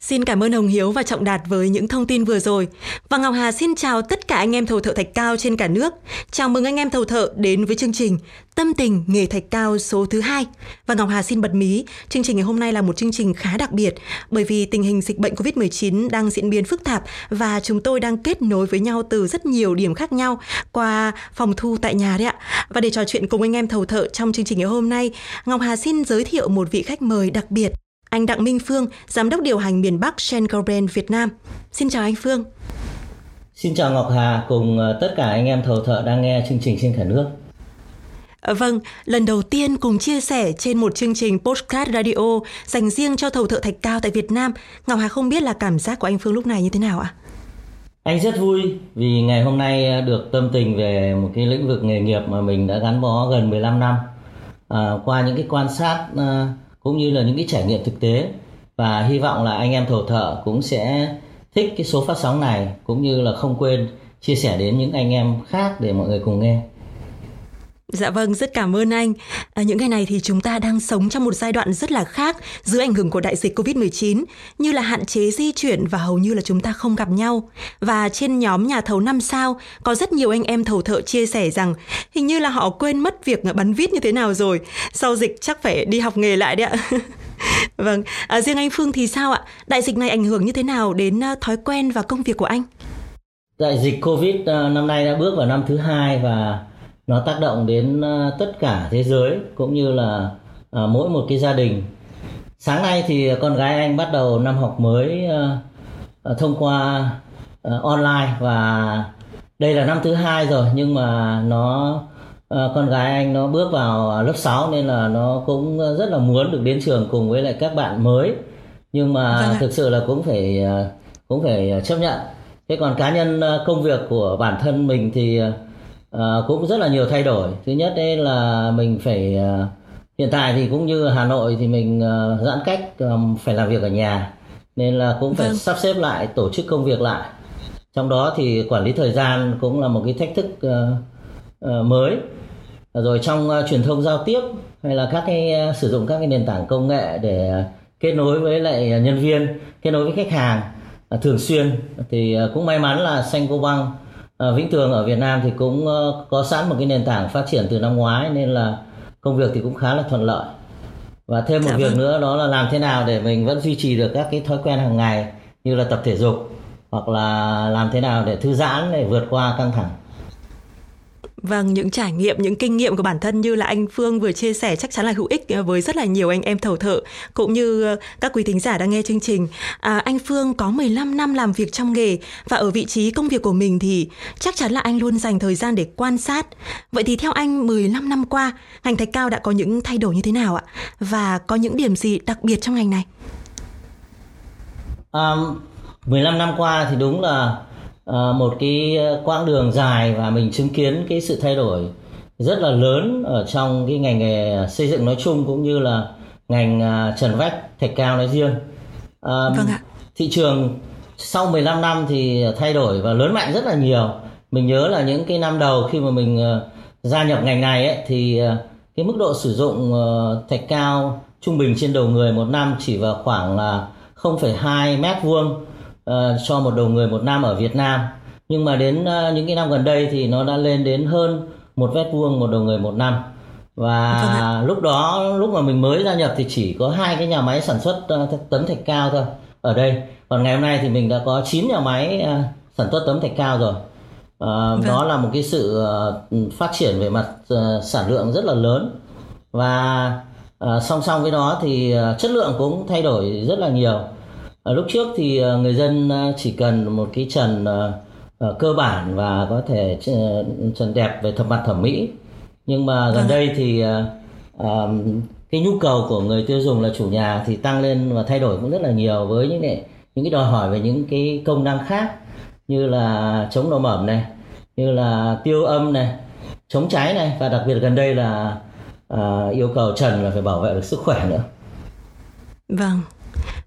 Xin cảm ơn Hồng Hiếu và Trọng Đạt với những thông tin vừa rồi. Và Ngọc Hà xin chào tất cả anh em thầu thợ thạch cao trên cả nước. Chào mừng anh em thầu thợ đến với chương trình Tâm tình nghề thạch cao số thứ hai. Và Ngọc Hà xin bật mí, chương trình ngày hôm nay là một chương trình khá đặc biệt bởi vì tình hình dịch bệnh Covid-19 đang diễn biến phức tạp và chúng tôi đang kết nối với nhau từ rất nhiều điểm khác nhau qua phòng thu tại nhà đấy ạ. Và để trò chuyện cùng anh em thầu thợ trong chương trình ngày hôm nay, Ngọc Hà xin giới thiệu một vị khách mời đặc biệt anh Đặng Minh Phương, Giám đốc điều hành miền Bắc Schenker Brand Việt Nam. Xin chào anh Phương. Xin chào Ngọc Hà cùng ờ, tất cả anh em thầu thợ đang nghe chương trình trên cả nước. À, vâng, lần đầu tiên cùng chia sẻ trên một chương trình postcard radio dành riêng cho thầu thợ thạch cao tại Việt Nam. Ngọc Hà không biết là cảm giác của anh Phương lúc này như thế nào ạ? Anh rất vui vì ngày hôm nay ờ, được tâm tình về một cái lĩnh vực nghề nghiệp mà mình đã gắn bó gần 15 năm. À, qua những cái quan sát cũng như là những cái trải nghiệm thực tế và hy vọng là anh em thầu thợ cũng sẽ thích cái số phát sóng này, cũng như là không quên chia sẻ đến những anh em khác để mọi người cùng nghe. Dạ vâng, rất cảm ơn anh. À, những ngày này thì chúng ta đang sống trong một giai đoạn rất là khác dưới ảnh hưởng của đại dịch Covid-19, như là hạn chế di chuyển và hầu như là chúng ta không gặp nhau. Và trên nhóm nhà thầu năm sao, có rất nhiều anh em thầu thợ chia sẻ rằng hình như là họ quên mất việc bắn vít như thế nào rồi. Sau dịch chắc phải đi học nghề lại đấy ạ. vâng, à, riêng anh Phương thì sao ạ? Đại dịch này ảnh hưởng như thế nào đến à, thói quen và công việc của anh? Đại dịch Covid à, năm nay đã bước vào năm thứ hai và nó tác động đến ờ, tất cả thế giới cũng như là ờ, mỗi một cái gia đình. Sáng nay thì con gái anh bắt đầu năm học mới ờ, thông qua online và đây là năm thứ hai rồi nhưng mà nó con gái anh nó bước vào lớp 6 nên là nó cũng rất là muốn được đến trường cùng với lại các bạn mới. Nhưng mà vâng thực sự là cũng phải cũng phải chấp nhận. Thế còn cá nhân công việc của bản thân mình thì à, cũng rất là nhiều thay đổi. Thứ nhất đấy là mình phải à, hiện tại thì cũng như hà nội thì mình à, giãn cách à, phải làm việc ở nhà. Nên là cũng phải vâng. sắp xếp lại tổ chức công việc lại. Trong đó thì quản lý thời gian cũng là một cái thách thức uh, uh, mới. Rồi trong uh, truyền thông giao tiếp hay là các cái uh, sử dụng các cái nền tảng công nghệ để uh, kết nối với lại nhân viên kết nối với khách hàng uh, thường xuyên thì uh, cũng may mắn là Saint Gobain à, Vĩnh Tường ở Việt Nam thì cũng uh, có sẵn một cái nền tảng phát triển từ năm ngoái nên là công việc thì cũng khá là thuận lợi và thêm một dạ việc vâng. nữa đó là làm thế nào để mình vẫn duy trì được các cái thói quen hàng ngày như là tập thể dục hoặc là làm thế nào để thư giãn để vượt qua căng thẳng Vâng, những trải nghiệm, những kinh nghiệm của bản thân như là anh Phương vừa chia sẻ chắc chắn là hữu ích ờ, với rất là nhiều anh em thầu thợ cũng như ờ, các quý thính giả đang nghe chương trình. À, anh Phương có 15 năm làm việc trong nghề và ở vị trí công việc của mình thì chắc chắn là anh luôn dành thời gian để quan sát. Vậy thì theo anh 15 năm qua, ngành thạch cao đã có những thay đổi như thế nào ạ? Và có những điểm gì đặc biệt trong ngành này? Um, 15 năm qua thì đúng là một cái ờ, quãng đường dài và mình chứng kiến cái sự thay đổi rất là lớn ở trong cái ngành nghề xây dựng nói chung cũng như là ngành ờ, trần vách thạch cao nói riêng. À, vâng ạ. Thị trường sau 15 năm thì thay đổi và lớn mạnh rất là nhiều. Mình nhớ là những cái năm đầu khi mà mình gia nhập ngành này ấy, thì cái mức độ sử dụng thạch cao trung bình trên đầu người một năm chỉ vào khoảng là 0,2 mét vuông cho một đầu người một năm ở Việt Nam. Nhưng mà đến uh, những cái năm gần đây thì nó đã lên đến hơn một mét vuông một đầu người một năm. Và vâng lúc đó lúc mà mình mới gia nhập thì chỉ có hai cái nhà máy sản xuất uh, tấm thạch cao thôi ở đây. Còn ngày hôm nay thì mình đã có 9 nhà máy sản xuất tấm thạch cao rồi. Vâng. đó là một cái sự phát triển về mặt sản lượng rất là lớn. Và song song với đó thì chất lượng cũng thay đổi rất là nhiều ở lúc trước thì ờ, người dân ờ, chỉ cần một cái trần ờ, cơ bản và có thể trần đẹp về thẩm mặt thẩm mỹ. Nhưng mà gần vâng đây thì cái nhu cầu của người tiêu dùng là chủ nhà thì tăng lên và thay đổi cũng rất là nhiều với những cái, những cái đòi hỏi về những cái công năng khác như là chống nổ mẩm này như là tiêu âm này chống cháy này và đặc biệt gần đây là yêu cầu trần là phải bảo vệ được sức khỏe nữa. Vâng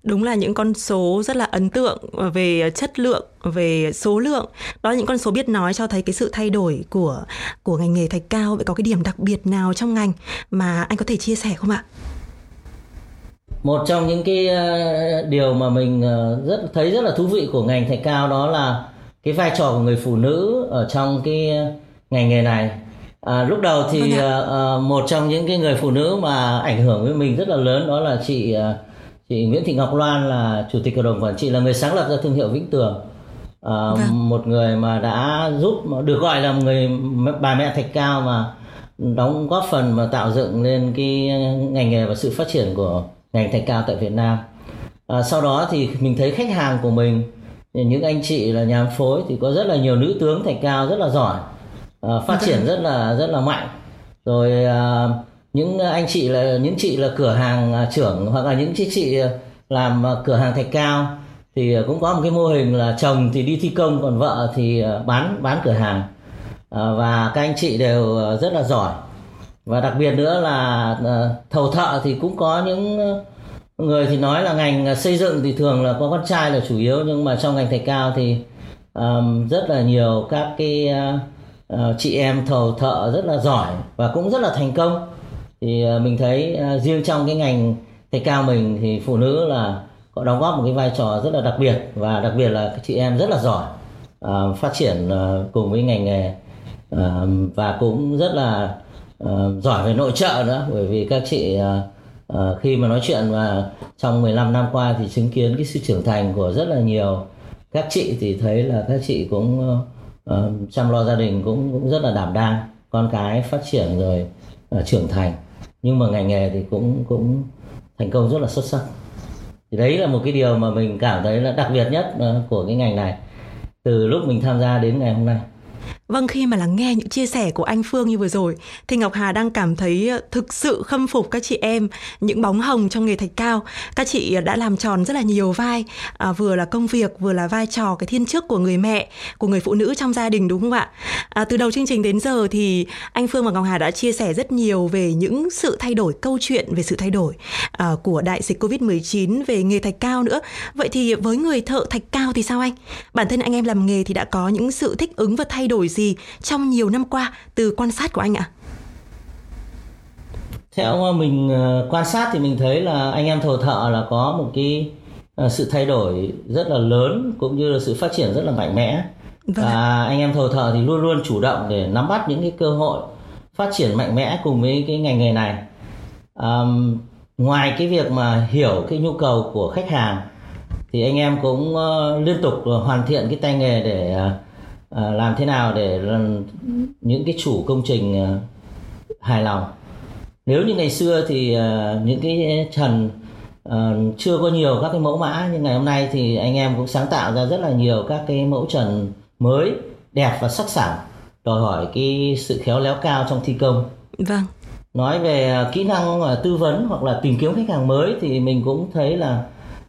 đúng là những con số rất là ấn tượng về chất lượng về số lượng. Đó là những con số biết nói cho thấy cái sự thay đổi của của ngành nghề thạch cao. Vậy có cái điểm đặc biệt nào trong ngành mà anh có thể chia sẻ không ạ? Một trong những cái uh, điều mà mình uh, rất thấy rất là thú vị của ngành thạch cao đó là cái vai trò của người phụ nữ ở trong cái ngành nghề này. À, lúc đầu thì uh, một trong những cái người phụ nữ mà ảnh hưởng với mình rất là lớn đó là chị uh, chị Nguyễn Thị Ngọc Loan là chủ tịch hội đồng quản trị là người sáng lập ra thương hiệu Vĩnh Tường à, vâng. một người mà đã giúp được gọi là người bà mẹ thạch cao mà đóng góp phần mà tạo dựng lên cái ngành nghề và sự phát triển của ngành thạch cao tại Việt Nam à, sau đó thì mình thấy khách hàng của mình những anh chị là nhà phối thì có rất là nhiều nữ tướng thạch cao rất là giỏi à, phát vâng. triển rất là rất là mạnh rồi à, những ờ, anh chị là những chị là cửa hàng à, trưởng hoặc là những chị chị ờ, làm ờ, cửa hàng thạch cao thì cũng có một cái mô hình là chồng thì đi thi công còn vợ thì bán bán cửa hàng. Và các anh chị đều rất là giỏi. Và đặc biệt nữa là thầu thợ thì cũng có những người thì nói là ngành xây dựng thì thường là có con trai là chủ yếu nhưng mà trong ngành thạch cao thì um, rất là nhiều các cái uh, chị em thầu thợ rất là giỏi và cũng rất là thành công thì à, mình thấy à, riêng trong cái ngành thạch cao mình thì phụ nữ là có đóng góp một cái vai trò rất là đặc biệt và đặc biệt là các chị em rất là giỏi uh, phát triển uh, cùng với ngành nghề uh, và cũng rất là uh, giỏi về nội trợ nữa. Bởi vì các chị uh, uh, khi mà nói chuyện và trong 15 năm qua thì chứng kiến cái sự trưởng thành của rất là nhiều các chị thì thấy là các chị cũng uh, chăm lo gia đình cũng cũng rất là đảm đang con cái phát triển rồi uh, trưởng thành nhưng mà ngành nghề thì cũng cũng thành công rất là xuất sắc. Thì đấy là một cái điều mà mình cảm thấy là đặc biệt nhất ờ, của cái ngành này. Từ lúc mình tham gia đến ngày hôm nay. Vâng, khi mà lắng nghe những chia sẻ của anh Phương như vừa rồi thì Ngọc Hà đang cảm thấy ờ, thực sự khâm phục các chị em, những bóng hồng trong nghề thạch cao. Các chị đã làm tròn rất là nhiều vai, à, vừa là công việc, vừa là vai trò cái thiên chức của người mẹ, của người phụ nữ trong gia đình đúng không ạ? À, từ đầu chương trình đến giờ thì anh Phương và Ngọc Hà đã chia sẻ rất nhiều về những sự thay đổi, câu chuyện về sự thay đổi à, của đại dịch Covid-19 về nghề thạch cao nữa. Vậy thì với người thợ thạch cao thì sao anh? Bản thân anh em làm nghề thì đã có những sự thích ứng và thay đổi gì gì trong nhiều năm qua từ quan sát của anh ạ? Theo mình ờ, quan sát thì mình thấy là anh em thầu thợ là có một cái ờ, sự thay đổi rất là lớn cũng như là sự phát triển rất là mạnh mẽ. Vâng. Và anh em thầu thợ thì luôn luôn chủ động để nắm bắt những cái cơ hội phát triển mạnh mẽ cùng với cái ngành nghề này. Um, ngoài cái việc mà hiểu cái nhu cầu của khách hàng thì anh em cũng uh, liên tục hoàn thiện cái tay nghề để uh, À, làm thế nào để những cái chủ công trình à, hài lòng? Nếu như ngày xưa thì à, những cái trần chưa có nhiều các cái mẫu mã nhưng ngày hôm nay thì anh em cũng sáng tạo ra rất là nhiều các cái mẫu trần mới đẹp và sắc sảo đòi hỏi cái sự khéo léo cao trong thi công. Vâng. Nói về kỹ năng tư vấn hoặc là tìm kiếm khách hàng mới thì mình cũng thấy là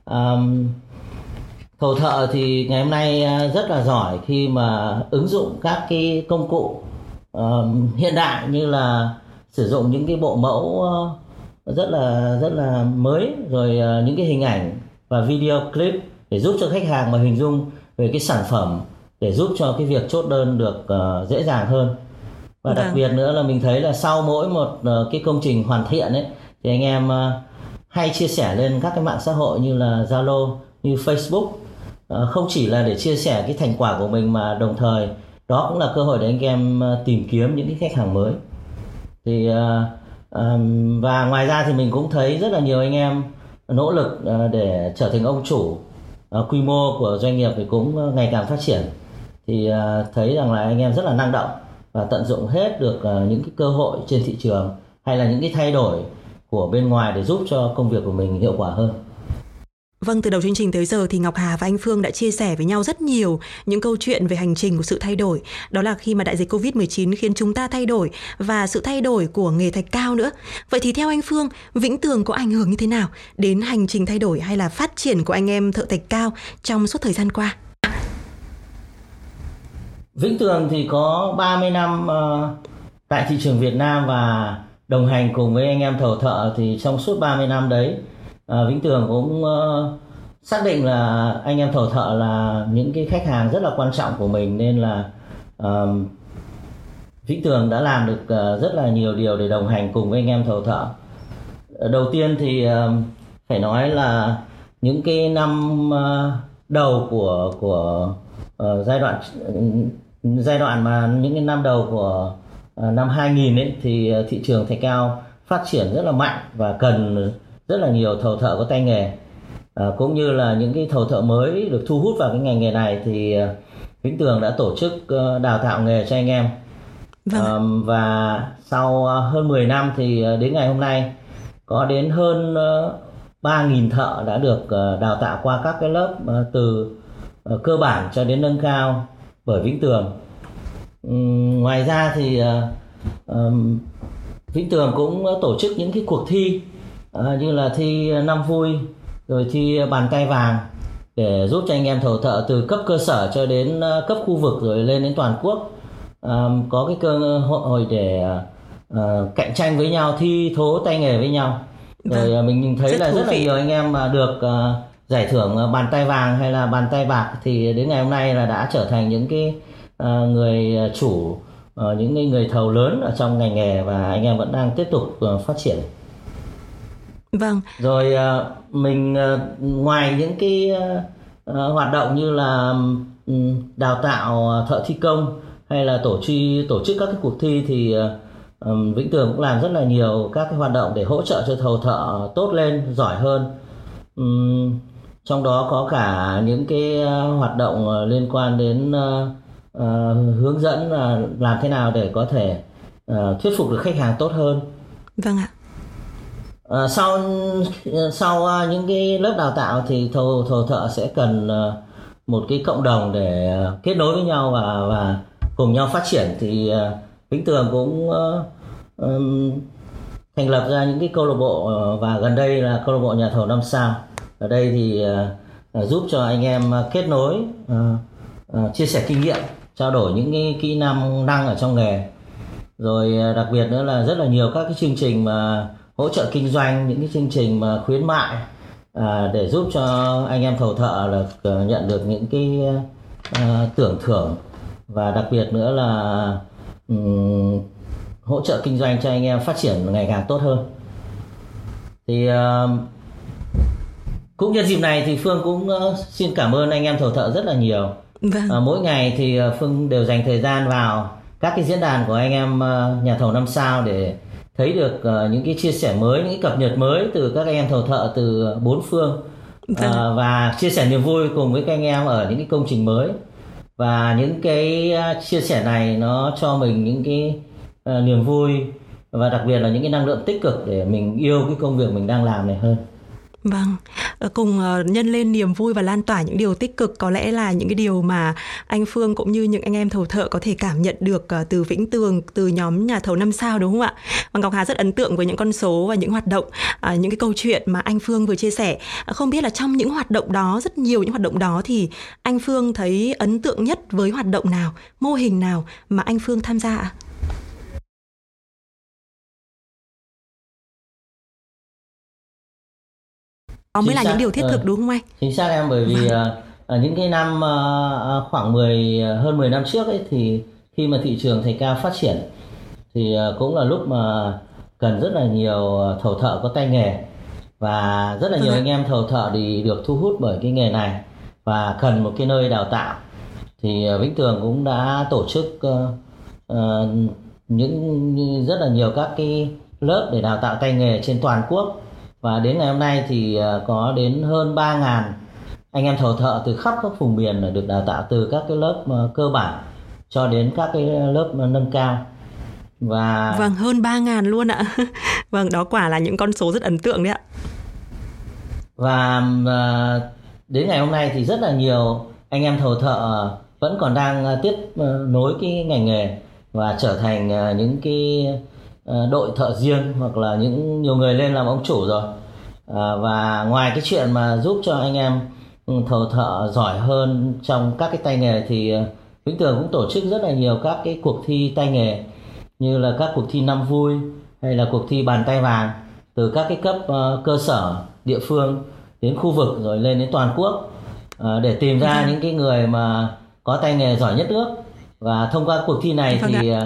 um, thầu thợ thì ngày hôm nay à, rất là giỏi khi mà ứng dụng các cái công cụ uh, hiện đại như là sử dụng những cái bộ mẫu uh, rất là rất là mới rồi uh, những cái hình ảnh và video clip để giúp cho khách hàng mà hình dung về cái sản phẩm để giúp cho cái việc chốt đơn được uh, dễ dàng hơn và đặc vâng. biệt nữa là mình thấy là sau mỗi một uh, cái công trình hoàn thiện ấy thì anh em uh, hay chia sẻ lên các cái mạng xã hội như là Zalo như Facebook Ờ, Ờ, không chỉ là để chia sẻ cái thành quả của mình mà đồng thời đó cũng là cơ hội để anh em ờ, tìm kiếm những cái khách hàng mới. Thì ờ, và ngoài ra thì mình cũng thấy rất là nhiều anh em nỗ lực để trở thành ông chủ quy mô của doanh nghiệp thì cũng ngày càng phát triển. Thì thấy rằng là anh em rất là năng động và tận dụng hết được những cái cơ hội trên thị trường hay là những cái thay đổi của bên ngoài để giúp cho công việc của mình hiệu quả hơn. Vâng, từ đầu chương trình tới giờ thì Ngọc Hà và anh Phương đã chia sẻ với nhau rất nhiều những câu chuyện về hành trình của sự thay đổi. Đó là khi mà đại dịch Covid-19 khiến chúng ta thay đổi và sự thay đổi của nghề thạch cao nữa. Vậy thì theo anh Phương, Vĩnh Tường có ảnh hưởng như thế nào đến hành trình thay đổi hay là phát triển của anh em thợ thạch cao trong suốt thời gian qua? Vĩnh Tường thì có 30 năm ờ, tại thị trường Việt Nam và đồng hành cùng với anh em thầu thợ thì trong suốt 30 năm đấy à, Vĩnh Tường cũng uh, xác định là anh em thầu thợ là những cái khách hàng rất là quan trọng của mình nên là um, Vĩnh Tường đã làm được uh, rất là nhiều điều để đồng hành cùng với anh em thầu thợ. Đầu tiên thì um, phải nói là những cái năm uh, đầu của của uh, giai đoạn giai đoạn mà những cái năm đầu của uh, năm 2000 ấy thì thị trường thạch cao phát triển rất là mạnh và cần rất là nhiều thầu thợ có tay nghề à, cũng như là những cái thầu thợ mới được thu hút vào cái ngành nghề này thì Vĩnh Tường đã tổ chức đào tạo nghề cho anh em vâng. à, và sau hơn 10 năm thì đến ngày hôm nay có đến hơn 3.000 thợ đã được đào tạo qua các cái lớp từ cơ bản cho đến nâng cao bởi Vĩnh Tường. Ngoài ra thì Vĩnh Tường cũng tổ chức những cái cuộc thi như là thi năm vui rồi thi bàn tay vàng để giúp cho anh em thầu thợ từ cấp cơ sở cho đến cấp khu vực rồi lên đến toàn quốc. Có cái cơ hội để cạnh tranh với nhau thi thố tay nghề với nhau. Rồi vâng. mình thấy rất là rất là nhiều anh em mà được giải thưởng bàn tay vàng hay là bàn tay bạc thì đến ngày hôm nay là đã trở thành những cái người chủ những cái người thầu lớn ở trong ngành nghề và anh em vẫn đang tiếp tục phát triển vâng rồi uh, mình uh, ngoài những cái uh, hoạt động như là um, đào tạo thợ thi công hay là tổ chức tổ chức các cái cuộc thi thì Vĩnh Tường cũng làm rất là nhiều các cái hoạt động để hỗ trợ cho thầu thợ tốt lên, giỏi hơn. trong đó có cả những cái ờ, hoạt động ờ, liên quan đến hướng dẫn làm thế nào để có thể thuyết phục được khách hàng tốt hơn. Vâng ạ à, sau ờ, sau uh, những cái lớp đào tạo thì thầu thầu thợ sẽ cần uh, một cái cộng đồng để uh, kết nối với nhau và và cùng nhau phát triển thì uh, Vĩnh Tường cũng uh, um, thành lập ra những cái câu lạc bộ uh, và gần đây là câu lạc bộ nhà thầu năm sao. Ở đây thì uh, giúp cho anh em kết nối uh, uh, chia sẻ kinh nghiệm trao đổi những cái kỹ năng năng ở trong nghề. Rồi đặc biệt nữa là rất là nhiều các cái chương trình mà hỗ trợ kinh doanh những cái chương trình mà khuyến mại à, để giúp cho anh em thầu thợ là nhận được những cái uh, tưởng thưởng. Và đặc biệt nữa là um, hỗ trợ kinh doanh cho anh em phát triển ngày càng tốt hơn. Thì uh, cũng nhân dịp này thì phương cũng uh, xin cảm ơn anh em thầu thợ rất là nhiều. Vâng. uh, mỗi ngày thì uh, phương đều dành thời gian vào các cái diễn đàn của anh em nhà thầu năm sao để thấy được uh, những cái chia sẻ mới những cái cập nhật mới từ các anh em thầu thợ từ bốn phương. Uh, và chia sẻ niềm vui cùng với các anh em ở những cái công trình mới. Và những cái chia sẻ này nó cho mình những cái uh, niềm vui và đặc biệt là những cái năng lượng tích cực để mình yêu cái công việc mình đang làm này hơn Vâng, ờ, cùng ờ, nhân lên niềm vui và lan tỏa những điều tích cực có lẽ là những cái điều mà anh Phương cũng như những anh em thầu thợ có thể cảm nhận được ờ, từ Vĩnh Tường, từ nhóm nhà thầu năm sao đúng không ạ? Và Ngọc Hà rất ấn tượng với những con số và những hoạt động, những cái câu chuyện mà anh Phương vừa chia sẻ. Không biết là trong những hoạt động đó, rất nhiều những hoạt động đó thì anh Phương thấy ấn tượng nhất với hoạt động nào, mô hình nào mà anh Phương tham gia ạ? Đó mới là những điều thiết thực ừ. đúng không anh? Chính xác em bởi vì vâng. uh, những cái năm uh, khoảng 10 hơn 10 năm trước ấy thì khi mà thị trường thạch cao phát triển thì cũng là lúc mà cần rất là nhiều thầu thợ có tay nghề và rất là nhiều anh em thầu thợ thì được thu hút bởi cái nghề này và cần một cái nơi đào tạo thì Vĩnh Tường cũng đã tổ chức uh, uh, những rất là nhiều các cái lớp để đào tạo tay nghề trên toàn quốc và đến ngày hôm nay thì ờ, có đến hơn 3.000 anh em thầu thợ từ khắp các vùng miền được đào tạo từ các cái lớp ờ, cơ bản cho đến các cái lớp nâng cao. Và vâng hơn 3.000 luôn ạ. Vâng đó quả là những con số rất ấn tượng đấy ạ. Và ờ, đến ngày hôm nay thì rất là nhiều anh em thầu thợ vẫn còn đang tiếp nối cái ngành nghề và trở thành những cái Ờ, đội thợ riêng hoặc là những nhiều người lên làm ông chủ rồi. À, và ngoài cái chuyện mà giúp cho anh em ừ, thợ thợ giỏi hơn trong các cái tay nghề thì ờ, Vĩnh Tường cũng tổ chức rất là nhiều các cái cuộc thi tay nghề như là các cuộc thi năm vui hay là cuộc thi bàn tay vàng từ các cái cấp uh, cơ sở địa phương đến khu vực rồi lên đến toàn quốc uh, để tìm ra những cái người mà có tay nghề giỏi nhất nước. Và thông qua cuộc thi này vâng thì uh,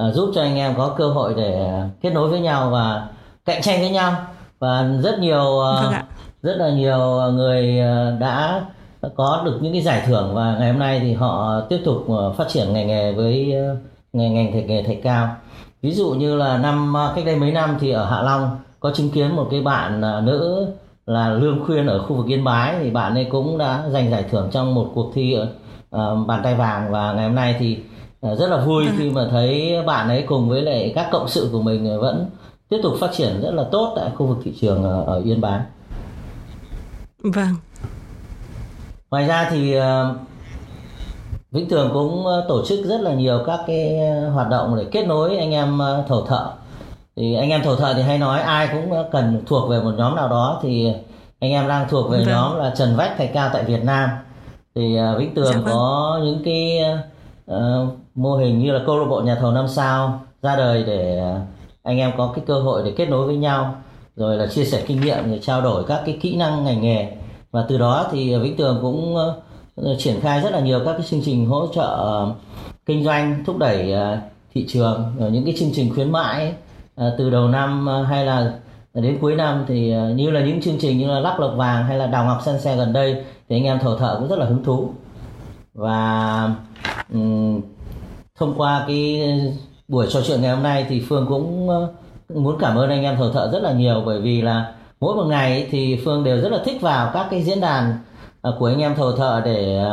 uh, giúp cho anh em có cơ hội để kết nối với nhau và cạnh tranh với nhau. Và rất nhiều uh, rất là nhiều người đã có được những cái giải thưởng và ngày hôm nay thì họ tiếp tục phát triển ngành nghề với ngành ngành thạch nghề thạch cao ví dụ như là năm cách đây mấy năm thì ở Hạ Long có chứng kiến một cái bạn nữ là Lương Khuyên ở khu vực Yên Bái thì bạn ấy cũng đã giành giải thưởng trong một cuộc thi ở uh, bàn tay vàng. Và ngày hôm nay thì rất là vui vâng. khi mà thấy bạn ấy cùng với lại các cộng sự của mình vẫn tiếp tục phát triển rất là tốt tại khu vực thị trường ở, ở Yên Bái. Vâng. Ngoài ra thì Vĩnh Tường cũng tổ chức rất là nhiều các cái hoạt động để kết nối anh em thầu thợ thì anh em thổ thợ thì hay nói ai cũng cần thuộc về một nhóm nào đó thì anh em đang thuộc về vâng. nhóm là trần vách thạch cao tại Việt Nam thì Vĩnh Tường dạ vâng. có những cái uh, mô hình như là câu lạc bộ nhà thầu năm sao ra đời để à, anh em có cái cơ hội để kết nối với nhau rồi là chia sẻ kinh nghiệm để trao đổi các cái kỹ năng ngành nghề. Và từ đó thì Vĩnh Tường cũng ờ, triển khai rất là nhiều các cái chương trình hỗ trợ ờ, kinh doanh thúc đẩy ờ, thị trường rồi những cái chương trình khuyến mãi từ đầu năm hay là đến cuối năm thì như là những chương trình như là lắc lộc vàng hay là đào ngọc sân xe gần đây thì anh em thầu thợ cũng rất là hứng thú. Và um, thông qua cái buổi trò chuyện ngày hôm nay thì phương cũng muốn cảm ơn anh em thầu thợ rất là nhiều bởi vì là mỗi một ngày thì phương đều rất là thích vào các cái diễn đàn của anh em thầu thợ để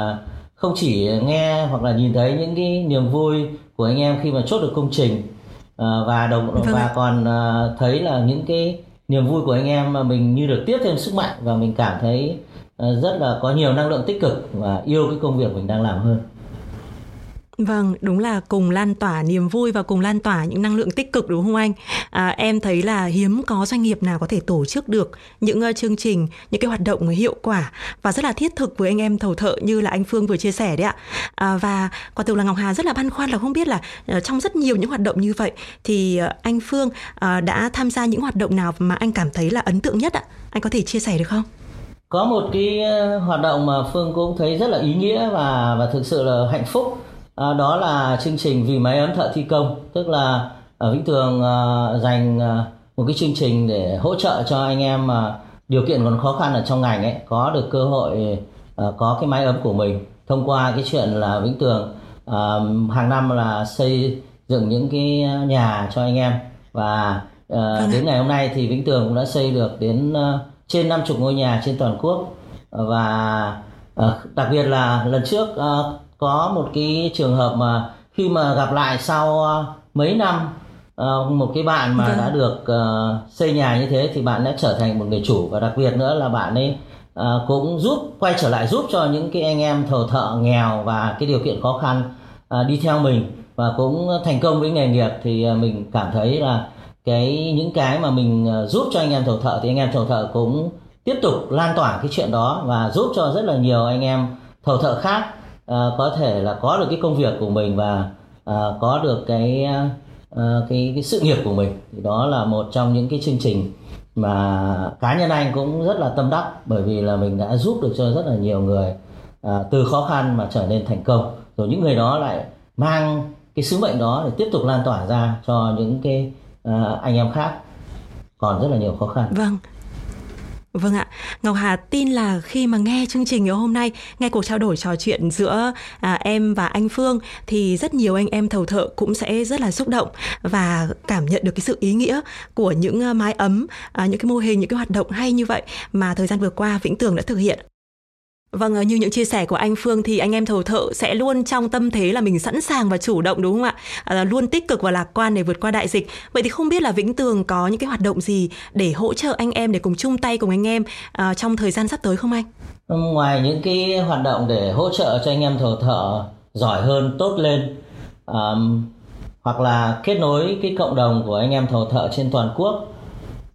không chỉ nghe hoặc là nhìn thấy những cái niềm vui của anh em khi mà chốt được công trình và đồng vâng và còn uh, thấy là những cái niềm vui của anh em mà mình như được tiếp thêm sức mạnh và mình cảm thấy uh, rất là có nhiều năng lượng tích cực và yêu cái công việc mình đang làm hơn. Vâng, đúng là cùng lan tỏa niềm vui và cùng lan tỏa những năng lượng tích cực đúng không anh? À, em thấy là hiếm có doanh nghiệp nào có thể tổ chức được những uh, chương trình, những cái hoạt động hiệu quả và rất là thiết thực với anh em thầu thợ như là anh Phương vừa chia sẻ đấy ạ. À, và quả thực là Ngọc Hà rất là băn khoăn là không biết là uh, trong rất nhiều những hoạt động như vậy thì uh, anh Phương uh, đã tham gia những hoạt động nào mà anh cảm thấy là ấn tượng nhất ạ? Anh có thể chia sẻ được không? Có một cái hoạt động mà Phương cũng thấy rất là ý nghĩa và và thực sự là hạnh phúc à, đó là chương trình vì máy ấm thợ thi công. Tức là ở Vĩnh Tường à, dành à, một cái chương trình để hỗ trợ cho anh em mà điều kiện còn khó khăn ở trong ngành ấy có được cơ hội à, có cái máy ấm của mình. Thông qua cái chuyện là Vĩnh Tường à, hàng năm là xây dựng những cái nhà cho anh em. Và à, đến ngày hôm nay thì Vĩnh Tường cũng đã xây được đến uh, trên 50 ngôi nhà trên toàn quốc. Và uh, đặc biệt là lần trước uh, có một cái trường hợp mà khi mà gặp lại sau uh, mấy năm uh, một cái bạn mà vâng. đã được uh, xây nhà như thế thì bạn đã trở thành một người chủ. Và đặc biệt nữa là bạn ấy cũng giúp quay trở lại giúp cho những cái anh em thầu thợ nghèo và cái điều kiện khó khăn đi theo mình. Và cũng thành công với nghề nghiệp thì mình cảm thấy là cái những cái mà mình giúp cho anh em thầu thợ thì anh em thầu thợ cũng tiếp tục lan tỏa cái chuyện đó và giúp cho rất là nhiều anh em thầu thợ khác Ờ, có thể là có được cái công việc của mình và ờ, có được cái ờ, cái cái sự nghiệp của mình. Thì đó là một trong những cái chương trình mà cá nhân anh cũng rất là tâm đắc bởi vì là mình đã giúp được cho rất là nhiều người à, từ khó khăn mà trở nên thành công. Rồi những người đó lại mang cái sứ mệnh đó để tiếp tục lan tỏa ra cho những cái à, anh em khác. Còn rất là nhiều khó khăn. Vâng, Vâng ạ, Ngọc Hà tin là khi mà nghe chương trình ngày hôm nay, nghe cuộc trao đổi trò chuyện giữa à, em và anh Phương thì rất nhiều anh em thầu thợ cũng sẽ rất là xúc động và cảm nhận được cái sự ý nghĩa của những à, mái ấm, à, những cái mô hình, những cái hoạt động hay như vậy mà thời gian vừa qua Vĩnh Tường đã thực hiện. Vâng, như những chia sẻ của anh Phương thì anh em thầu thợ sẽ luôn trong tâm thế là mình sẵn sàng và chủ động đúng không ạ? À, luôn tích cực và lạc quan để vượt qua đại dịch. Vậy thì không biết là Vĩnh Tường có những cái hoạt động gì để hỗ trợ anh em để cùng chung tay cùng anh em à, trong thời gian sắp tới không anh? Ngoài những cái hoạt động để hỗ trợ cho anh em thầu thợ giỏi hơn, tốt lên, um, hoặc là kết nối cái cộng đồng của anh em thầu thợ trên toàn quốc,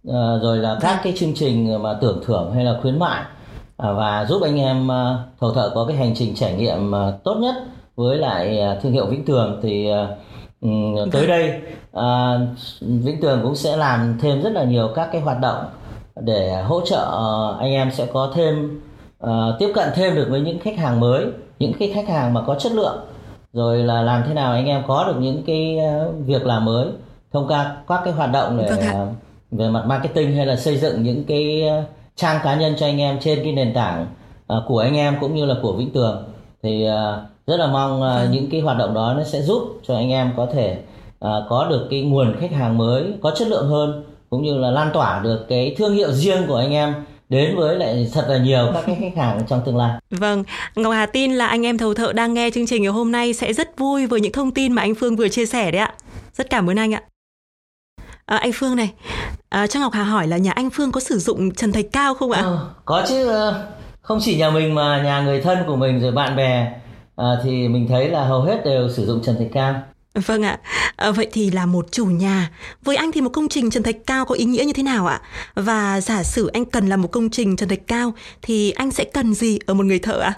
uh, rồi là các vâng. cái chương trình mà tưởng thưởng hay là khuyến mại và giúp anh em thầu thợ có cái hành trình trải nghiệm à, tốt nhất với lại thương hiệu Vĩnh Tường thì ừ, tới đây Vĩnh Tường cũng sẽ làm thêm rất là nhiều các cái hoạt động để hỗ trợ anh em sẽ có thêm tiếp cận thêm được với những khách hàng mới những cái khách hàng mà có chất lượng. Rồi là làm thế nào anh em có được những cái việc làm mới thông qua các cái hoạt động để vâng về mặt marketing hay là xây dựng những cái trang cá nhân cho anh em trên cái nền tảng uh, của anh em cũng như là của Vĩnh Tường thì uh, rất là mong uh, những cái hoạt động đó nó sẽ giúp cho anh em có thể uh, có được cái nguồn khách hàng mới có chất lượng hơn cũng như là lan tỏa được cái thương hiệu riêng của anh em đến với lại thật là nhiều các cái khách hàng trong tương lai. Vâng, Ngọc Hà tin là anh em thầu thợ đang nghe chương trình ngày hôm nay sẽ rất vui với những thông tin mà anh Phương vừa chia sẻ đấy ạ. Rất cảm ơn anh ạ. À, anh Phương này, à, cho Ngọc Hà hỏi là nhà anh Phương có sử dụng trần thạch cao không ạ? À, có chứ, ờ, không chỉ nhà mình mà nhà người thân của mình rồi bạn bè à, thì mình thấy là hầu hết đều sử dụng trần thạch cao. Vâng ạ, à, vậy thì là một chủ nhà, với anh thì một công trình trần thạch cao có ý nghĩa như thế nào ạ? Và giả sử anh cần làm một công trình trần thạch cao thì anh sẽ cần gì ở một người thợ ạ?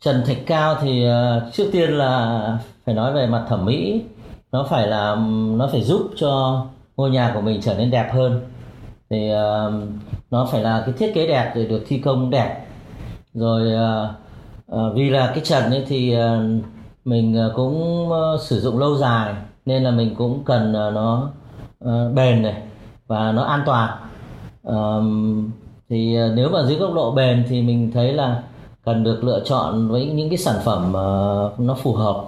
Trần thạch cao thì uh, trước tiên là phải nói về mặt thẩm mỹ, nó phải là nó phải giúp cho ngôi nhà của mình trở nên đẹp hơn. Thì uh, nó phải là cái thiết kế đẹp rồi được thi công đẹp. Rồi uh, uh, vì là cái trần ấy thì uh, mình cũng uh, sử dụng lâu dài nên là mình cũng cần uh, nó bền này và nó an toàn thì nếu mà dưới góc độ bền thì mình thấy là cần được lựa chọn với những cái sản phẩm nó phù hợp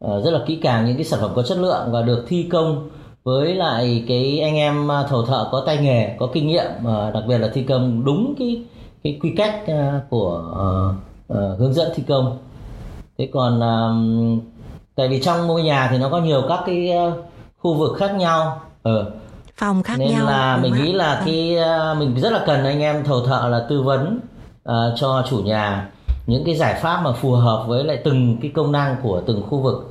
rất là kỹ càng những cái sản phẩm có chất lượng và được thi công với lại cái anh em thầu thợ có tay nghề có kinh nghiệm đặc biệt là thi công đúng cái cái quy cách của uh, uh, hướng dẫn thi công thế còn um, tại vì trong ngôi nhà thì nó có nhiều các cái uh, khu vực khác nhau ừ. phòng khác nên nhau nên là mình nghĩ là vâng. cái uh, mình rất là cần anh em thầu thợ là tư vấn uh, cho chủ nhà những cái giải pháp mà phù hợp với lại từng cái công năng của từng khu vực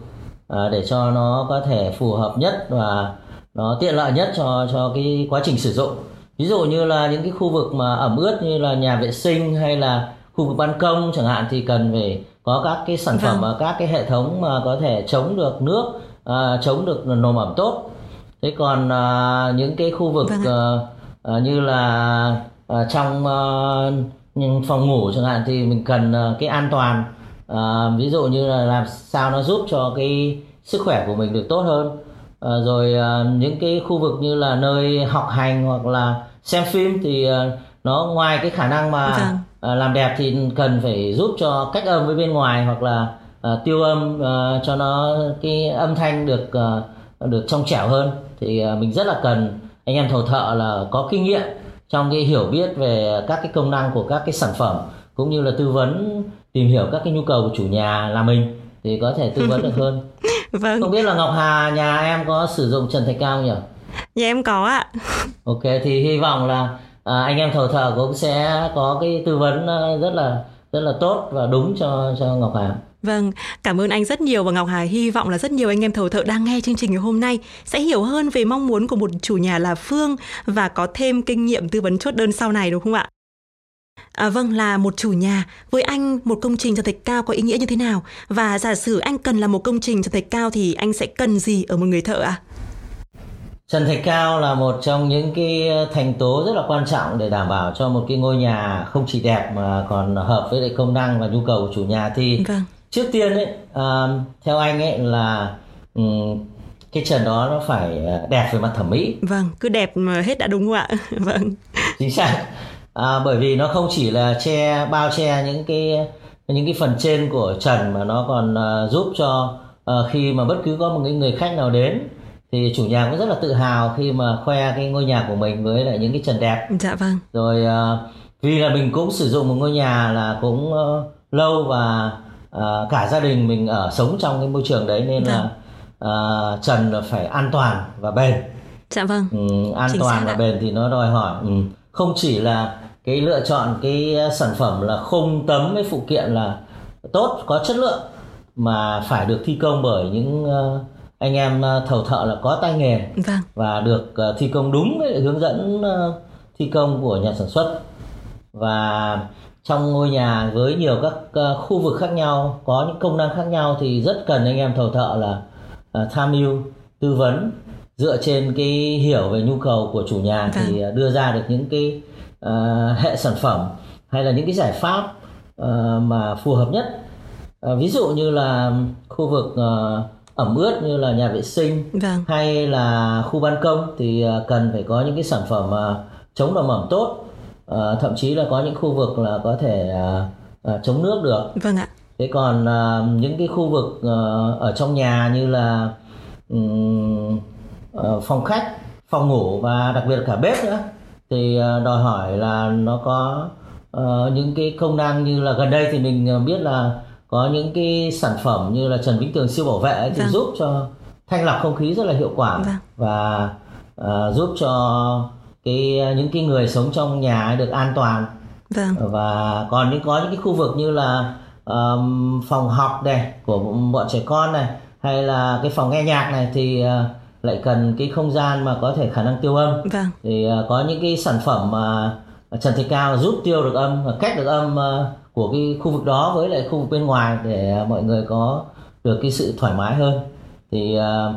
uh, để cho nó có thể phù hợp nhất và nó tiện lợi nhất cho cho cái quá trình sử dụng. Ví dụ như là những cái khu vực mà ẩm ướt như là nhà vệ sinh hay là khu vực ban công chẳng hạn thì cần phải có các cái sản phẩm vâng. và các cái hệ thống mà có thể chống được nước à, chống được nồm ẩm tốt. Thế còn à, những cái khu vực vâng à, à, như là à, trong à, phòng ngủ chẳng hạn thì mình cần à, cái an toàn à, ví dụ như là làm sao nó giúp cho cái sức khỏe của mình được tốt hơn. À, rồi à, những cái khu vực như là nơi học hành hoặc là xem phim thì à, nó ngoài cái khả năng mà à, làm đẹp thì cần phải giúp cho cách âm với bên ngoài hoặc là à, tiêu âm à, cho nó cái âm thanh được à, được trong trẻo hơn. Thì à, mình rất là cần anh em thầu thợ là có kinh nghiệm trong cái hiểu biết về các cái công năng của các cái sản phẩm cũng như là tư vấn tìm hiểu các cái nhu cầu của chủ nhà là mình thì có thể tư vấn được hơn vâng không biết là ngọc hà nhà em có sử dụng trần thạch cao nhỉ nhà em có ạ ok thì hy vọng là à, anh em thầu thợ cũng sẽ có cái tư vấn ờ, rất là rất là tốt và đúng cho cho Ngọc Hà. Vâng, cảm ơn anh rất nhiều và Ngọc Hà hy vọng là rất nhiều anh em thầu thợ đang nghe chương trình ngày hôm nay sẽ hiểu hơn về mong muốn của một chủ nhà là Phương và có thêm kinh nghiệm tư vấn chốt đơn sau này đúng không ạ? À, vâng là một chủ nhà với anh một công trình trần thạch cao có ý nghĩa như thế nào và giả sử anh cần làm một công trình trần thạch cao thì anh sẽ cần gì ở một người thợ ạ? À? Trần thạch cao là một trong những cái thành tố rất là quan trọng để đảm bảo cho một cái ngôi nhà không chỉ đẹp mà còn hợp với lại công năng và nhu cầu của chủ nhà thì vâng. trước tiên ấy uh, theo anh ấy là um, cái trần đó nó phải đẹp về mặt thẩm mỹ. Vâng, cứ đẹp mà hết đã đúng không ạ? vâng. Chính xác. À, bởi vì nó không chỉ là che bao che những cái những cái phần trên của trần mà nó còn uh, giúp cho uh, khi mà bất cứ có một cái người khách nào đến thì chủ nhà cũng rất là tự hào khi mà khoe cái ngôi nhà của mình với lại những cái trần đẹp. Dạ vâng. Rồi uh, vì là mình cũng sử dụng một ngôi nhà là cũng uh, lâu và uh, cả gia đình mình ở sống trong cái môi trường đấy nên dạ. là uh, trần là phải an toàn và bền. Dạ vâng. Ừ, an Chính toàn và bền thì nó đòi hỏi. Ừ, không chỉ là cái lựa chọn cái sản phẩm là khung tấm với phụ kiện là tốt có chất lượng mà phải được thi công bởi những uh, anh em ờ, thầu thợ là có tay nghề vâng. và được ờ, thi công đúng với hướng dẫn ờ, thi công của nhà sản xuất và trong ngôi nhà với nhiều các khu vực khác nhau có những công năng khác nhau thì rất cần anh em thầu thợ là tham mưu tư vấn dựa trên cái hiểu về nhu cầu của chủ nhà vâng. thì đưa ra được những cái uh, hệ sản phẩm hay là những cái giải pháp uh, mà phù hợp nhất? Uh, ví dụ như là khu vực uh, ẩm ướt như là nhà vệ sinh vâng. hay là khu ban công thì cần phải có những cái sản phẩm chống độ ẩm tốt thậm chí là có những khu vực là có thể chống nước được. Vâng ạ. Thế còn những cái khu vực ở trong nhà như là phòng khách phòng ngủ và đặc biệt là cả bếp nữa thì đòi hỏi là nó có những cái công năng như là gần đây thì mình biết là có những cái sản phẩm như là trần vĩnh tường siêu bảo vệ thì vâng. giúp cho thanh lọc không khí rất là hiệu quả vâng. và uh, giúp cho cái những cái người sống trong nhà được an toàn vâng. và còn những có những cái khu vực như là um, phòng học này của bọn trẻ con này hay là cái phòng nghe nhạc này thì uh, lại cần cái không gian mà có thể khả năng tiêu âm vâng. thì uh, có những cái sản phẩm mà trần thạch cao giúp tiêu được âm và cách được âm uh, của cái khu vực đó với lại khu vực bên ngoài để mọi người có được cái sự thoải mái hơn thì uh,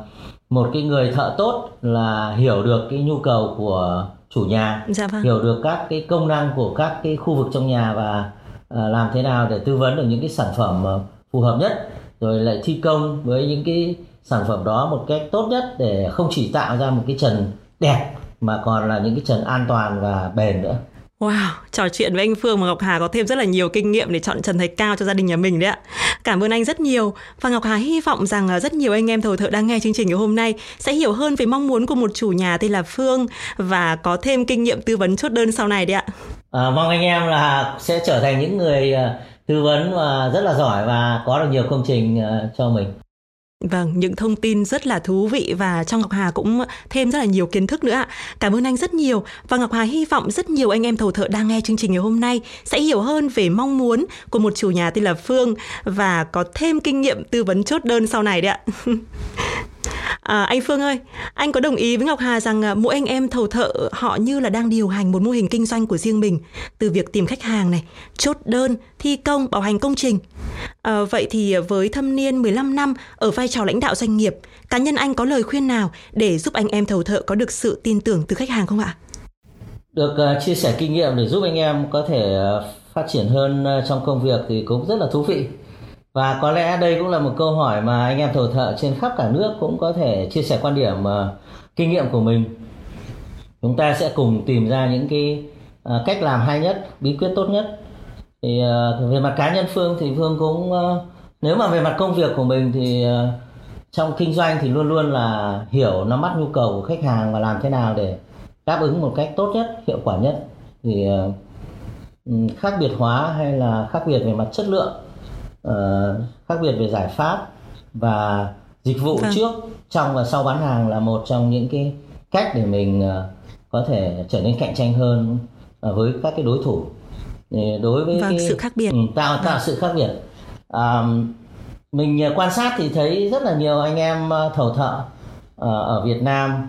một cái người thợ tốt là hiểu được cái nhu cầu của chủ nhà dạ vâng. hiểu được các cái công năng của các cái khu vực trong nhà và uh, làm thế nào để tư vấn được những cái sản phẩm uh, phù hợp nhất rồi lại thi công với những cái sản phẩm đó một cách tốt nhất để không chỉ tạo ra một cái trần đẹp mà còn là những cái trần an toàn và bền nữa Wow, trò chuyện với anh Phương và Ngọc Hà có thêm rất là nhiều kinh nghiệm để chọn trần thạch cao cho gia đình nhà mình đấy ạ. Cảm ơn anh rất nhiều và Ngọc Hà hy vọng rằng à, rất nhiều anh em thầu thợ đang nghe chương trình ngày hôm nay sẽ hiểu hơn về mong muốn của một chủ nhà tên là Phương và có thêm kinh nghiệm tư vấn chốt đơn sau này đấy ạ. À, mong anh em là sẽ trở thành những người à, tư vấn và rất là giỏi và có được nhiều công trình à, cho mình. Vâng, những thông tin rất là thú vị và trong Ngọc Hà cũng thêm rất là nhiều kiến thức nữa ạ. Cảm ơn anh rất nhiều và Ngọc Hà hy vọng rất nhiều anh em thầu thợ đang nghe chương trình ngày hôm nay sẽ hiểu hơn về mong muốn của một chủ nhà tên là Phương và có thêm kinh nghiệm tư vấn chốt đơn sau này đấy ạ. À, anh Phương ơi, anh có đồng ý với Ngọc Hà rằng à, mỗi anh em thầu thợ họ như là đang điều hành một mô hình kinh doanh của riêng mình từ việc tìm khách hàng này, chốt đơn, thi công, bảo hành công trình. À, vậy thì với thâm niên 15 năm ở vai trò lãnh đạo doanh nghiệp, cá nhân anh có lời khuyên nào để giúp anh em thầu thợ có được sự tin tưởng từ khách hàng không ạ? Được uh, chia sẻ kinh nghiệm để giúp anh em có thể uh, phát triển hơn uh, trong công việc thì cũng rất là thú vị và có lẽ đây cũng là một câu hỏi mà anh em thổ thợ trên khắp cả nước cũng có thể chia sẻ quan điểm uh, kinh nghiệm của mình. Chúng ta sẽ cùng tìm ra những cái uh, cách làm hay nhất bí quyết tốt nhất. Thì uh, về mặt cá nhân phương thì phương cũng uh, nếu mà về mặt công việc của mình thì uh, trong kinh doanh thì luôn luôn là hiểu nắm bắt nhu cầu của khách hàng và làm thế nào để đáp ứng một cách tốt nhất hiệu quả nhất. Thì uh, khác biệt hóa hay là khác biệt về mặt chất lượng uh, khác biệt về giải pháp và dịch vụ vâng. trước trong và sau bán hàng là một trong những cái cách để mình uh, có thể trở nên cạnh tranh hơn uh, với các cái đối thủ đối với vâng, cái, sự khác biệt ừ, tạo tạo vâng. sự khác biệt uh, mình quan sát thì thấy rất là nhiều anh em thầu thợ ở Việt Nam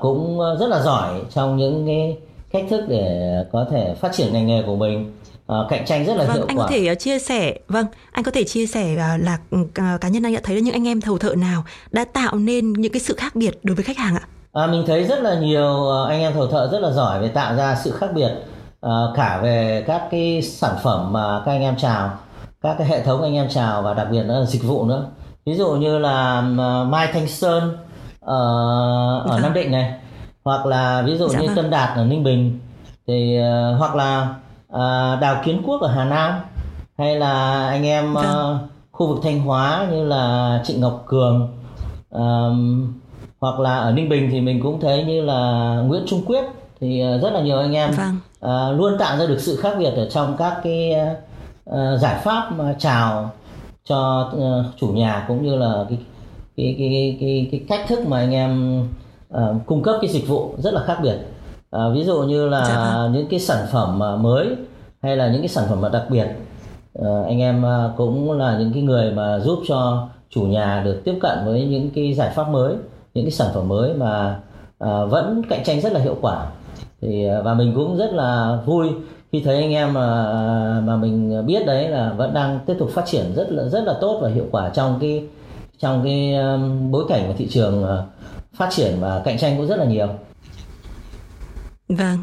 cũng rất là giỏi trong những cái cách thức để có thể phát triển ngành nghề của mình uh, cạnh tranh rất là vâng, hiệu anh quả. Anh có thể uh, chia sẻ, vâng, anh có thể chia sẻ uh, là uh, cá nhân anh đã thấy những anh em thầu thợ nào đã tạo nên những cái sự khác biệt đối với khách hàng ạ? À, mình thấy rất là nhiều anh em thầu thợ rất là giỏi về tạo ra sự khác biệt cả về các cái sản phẩm mà các anh em chào, các cái hệ thống anh em chào và đặc biệt là dịch vụ nữa. Ví dụ như là Mai Thanh Sơn uh, ở vâng. Nam Định này, hoặc là ví dụ dạ như vâng. Tân Đạt ở Ninh Bình, thì hoặc là à, đào kiến quốc ở hà nam hay là anh em uh, khu vực thanh hóa như là trịnh ngọc cường um, hoặc là ở ninh bình thì mình cũng thấy như là nguyễn trung quyết thì uh, rất là nhiều anh em vâng. luôn tạo ra được sự khác biệt ở trong các cái uh, giải pháp mà chào cho uh, chủ nhà cũng như là cái cái cái cái, cái cách thức mà anh em uh, cung cấp cái dịch vụ rất là khác biệt à, ví dụ như là dạ vâng. những cái sản phẩm mới hay là những cái sản phẩm đặc biệt à, anh em à, cũng là những cái người mà giúp cho chủ nhà được tiếp cận với những cái giải pháp mới những cái sản phẩm mới mà à, vẫn cạnh tranh rất là hiệu quả thì à, và mình cũng rất là vui khi thấy anh em mà mà mình biết đấy là vẫn đang tiếp tục phát triển rất là rất là tốt và hiệu quả trong cái trong cái bối cảnh của thị trường phát triển và cạnh tranh cũng rất là nhiều Vâng.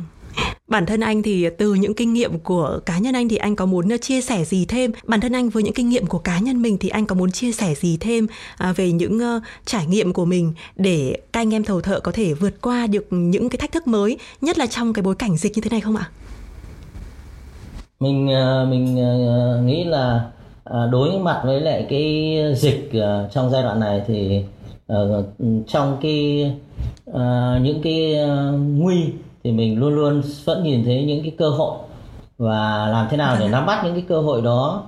Bản thân anh thì từ những kinh nghiệm của cá nhân anh thì anh có muốn ờ, chia sẻ gì thêm? Bản thân anh với những kinh nghiệm của cá nhân mình thì anh có muốn chia sẻ gì thêm à, về những ờ, trải nghiệm của mình để các anh em thầu thợ có thể vượt qua được những cái thách thức mới, nhất là trong cái bối cảnh dịch như thế này không ạ? mình ờ, mình nghĩ là đối mặt với lại cái dịch trong giai đoạn này thì trong cái những cái nguy thì mình luôn luôn vẫn nhìn thấy những cái cơ hội và làm thế nào để vâng nắm bắt những cái cơ hội đó.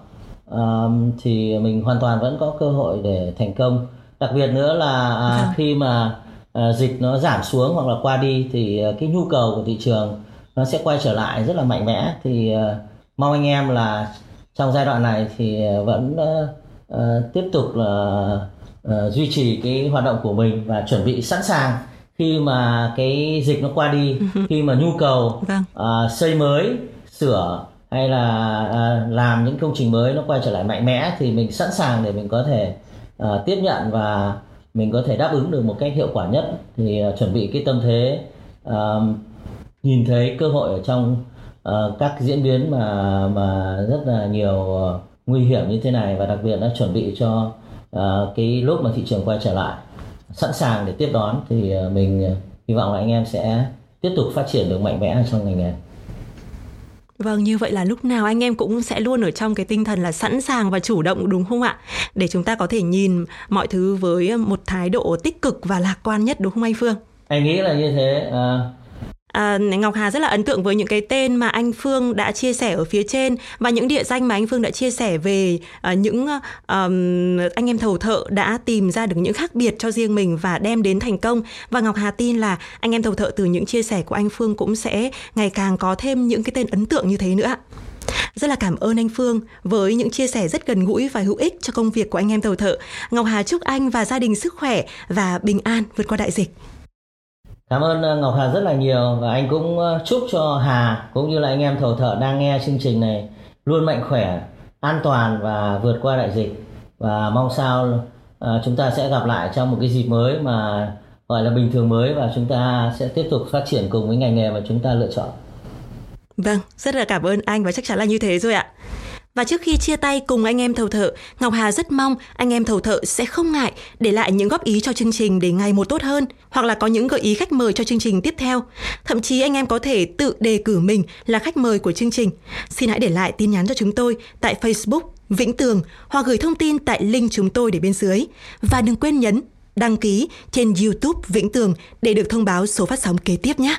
Thì mình hoàn toàn vẫn có cơ hội để thành công. Đặc biệt nữa là à, khi mà à, dịch nó giảm xuống hoặc là qua đi thì à, cái nhu cầu của thị trường nó sẽ quay trở lại rất là mạnh mẽ. Thì à, mong anh em là trong giai đoạn này thì vẫn uh, tiếp tục là uh, duy trì cái hoạt động của mình và chuẩn bị sẵn sàng khi mà cái dịch nó qua đi khi mà nhu cầu uh, xây mới sửa hay là uh, làm những công trình mới nó quay trở lại mạnh mẽ thì mình sẵn sàng để mình có thể uh, tiếp nhận và mình có thể đáp ứng được một cách hiệu quả nhất. Thì uh, chuẩn bị cái tâm thế uh, nhìn thấy cơ hội ở trong uh, các diễn biến mà mà rất là nhiều uh, nguy hiểm như thế này và đặc biệt là chuẩn bị cho uh, cái lúc mà thị trường quay trở lại sẵn sàng để tiếp đón thì uh, mình hy vọng là anh em sẽ tiếp tục phát triển được mạnh mẽ trong ngành nghề Vâng, như vậy là lúc nào anh em cũng sẽ luôn ở trong cái tinh thần là sẵn sàng và chủ động đúng không ạ? Để chúng ta có thể nhìn mọi thứ với một thái độ tích cực và lạc quan nhất đúng không anh Phương? Anh nghĩ là như thế. À, À, Ngọc Hà rất là ấn tượng với những cái tên mà anh Phương đã chia sẻ ở phía trên và những địa danh mà anh Phương đã chia sẻ về uh, những um, anh em thầu thợ đã tìm ra được những khác biệt cho riêng mình và đem đến thành công và Ngọc Hà tin là anh em thầu thợ từ những chia sẻ của anh Phương cũng sẽ ngày càng có thêm những cái tên ấn tượng như thế nữa. Rất là cảm ơn anh Phương với những chia sẻ rất gần gũi và hữu ích cho công việc của anh em thầu thợ. Ngọc Hà chúc anh và gia đình sức khỏe và bình an vượt qua đại dịch. Cảm ơn ờ, Ngọc Hà rất là nhiều và anh cũng ờ, chúc cho Hà cũng như là anh em thầu thợ đang nghe chương trình này luôn mạnh khỏe, an toàn và vượt qua đại dịch và mong sao ờ, chúng ta sẽ gặp lại trong một cái dịp mới mà gọi là bình thường mới và chúng ta sẽ tiếp tục phát triển cùng với ngành nghề mà chúng ta lựa chọn. Vâng, rất là cảm ơn anh và chắc chắn là như thế rồi ạ. Và trước khi chia tay cùng anh em thầu thợ, Ngọc Hà rất mong anh em thầu thợ sẽ không ngại để lại những góp ý cho chương trình để ngày một tốt hơn, hoặc là có những gợi ý khách mời cho chương trình tiếp theo. Thậm chí anh em có thể tự đề cử mình là khách mời của chương trình. Xin hãy để lại tin nhắn cho chúng tôi tại Facebook Vĩnh Tường hoặc gửi thông tin tại link chúng tôi để bên dưới. Và đừng quên nhấn đăng ký trên YouTube Vĩnh Tường để được thông báo số phát sóng kế tiếp nhé.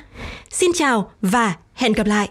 Xin chào và hẹn gặp lại!